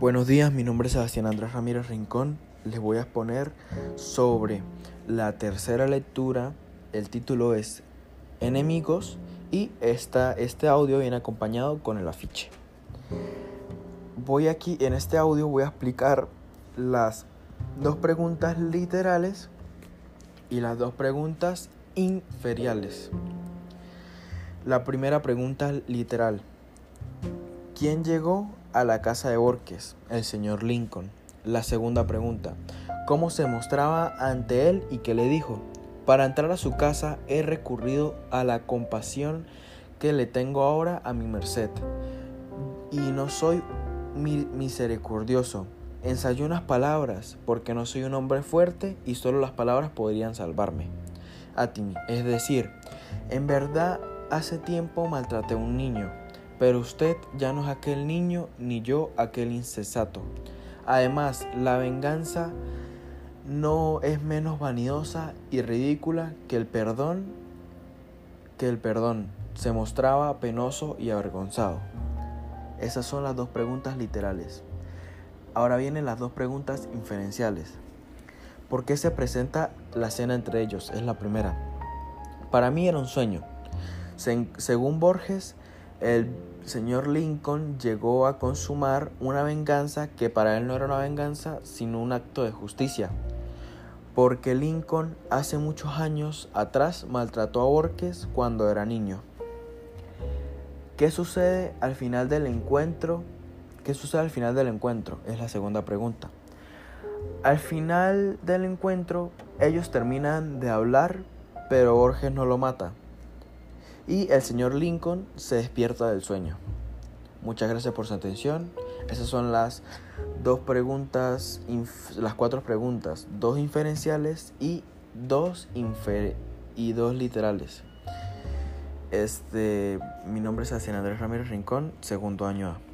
Buenos días, mi nombre es Sebastián Andrés Ramírez Rincón. Les voy a exponer sobre la tercera lectura. El título es Enemigos y este audio viene acompañado con el afiche. Voy aquí, en este audio voy a explicar las dos preguntas literales y las dos preguntas inferiales. La primera pregunta literal. ¿Quién llegó a la casa de Borges, el señor Lincoln. La segunda pregunta, ¿cómo se mostraba ante él y qué le dijo? Para entrar a su casa he recurrido a la compasión que le tengo ahora a mi merced. Y no soy misericordioso. Ensayé unas palabras, porque no soy un hombre fuerte y solo las palabras podrían salvarme. A ti, es decir, en verdad hace tiempo maltraté a un niño pero usted ya no es aquel niño ni yo aquel insensato. Además, la venganza no es menos vanidosa y ridícula que el perdón, que el perdón. Se mostraba penoso y avergonzado. Esas son las dos preguntas literales. Ahora vienen las dos preguntas inferenciales. ¿Por qué se presenta la cena entre ellos? Es la primera. Para mí era un sueño. según Borges, el señor Lincoln llegó a consumar una venganza que para él no era una venganza, sino un acto de justicia. Porque Lincoln hace muchos años atrás maltrató a Borges cuando era niño. ¿Qué sucede al final del encuentro? ¿Qué sucede al final del encuentro? Es la segunda pregunta. Al final del encuentro ellos terminan de hablar, pero Borges no lo mata y el señor Lincoln se despierta del sueño. Muchas gracias por su atención. Esas son las dos preguntas, las cuatro preguntas, dos inferenciales y dos, infer y dos literales. Este, mi nombre es Asian Andrés Ramírez Rincón, segundo año A.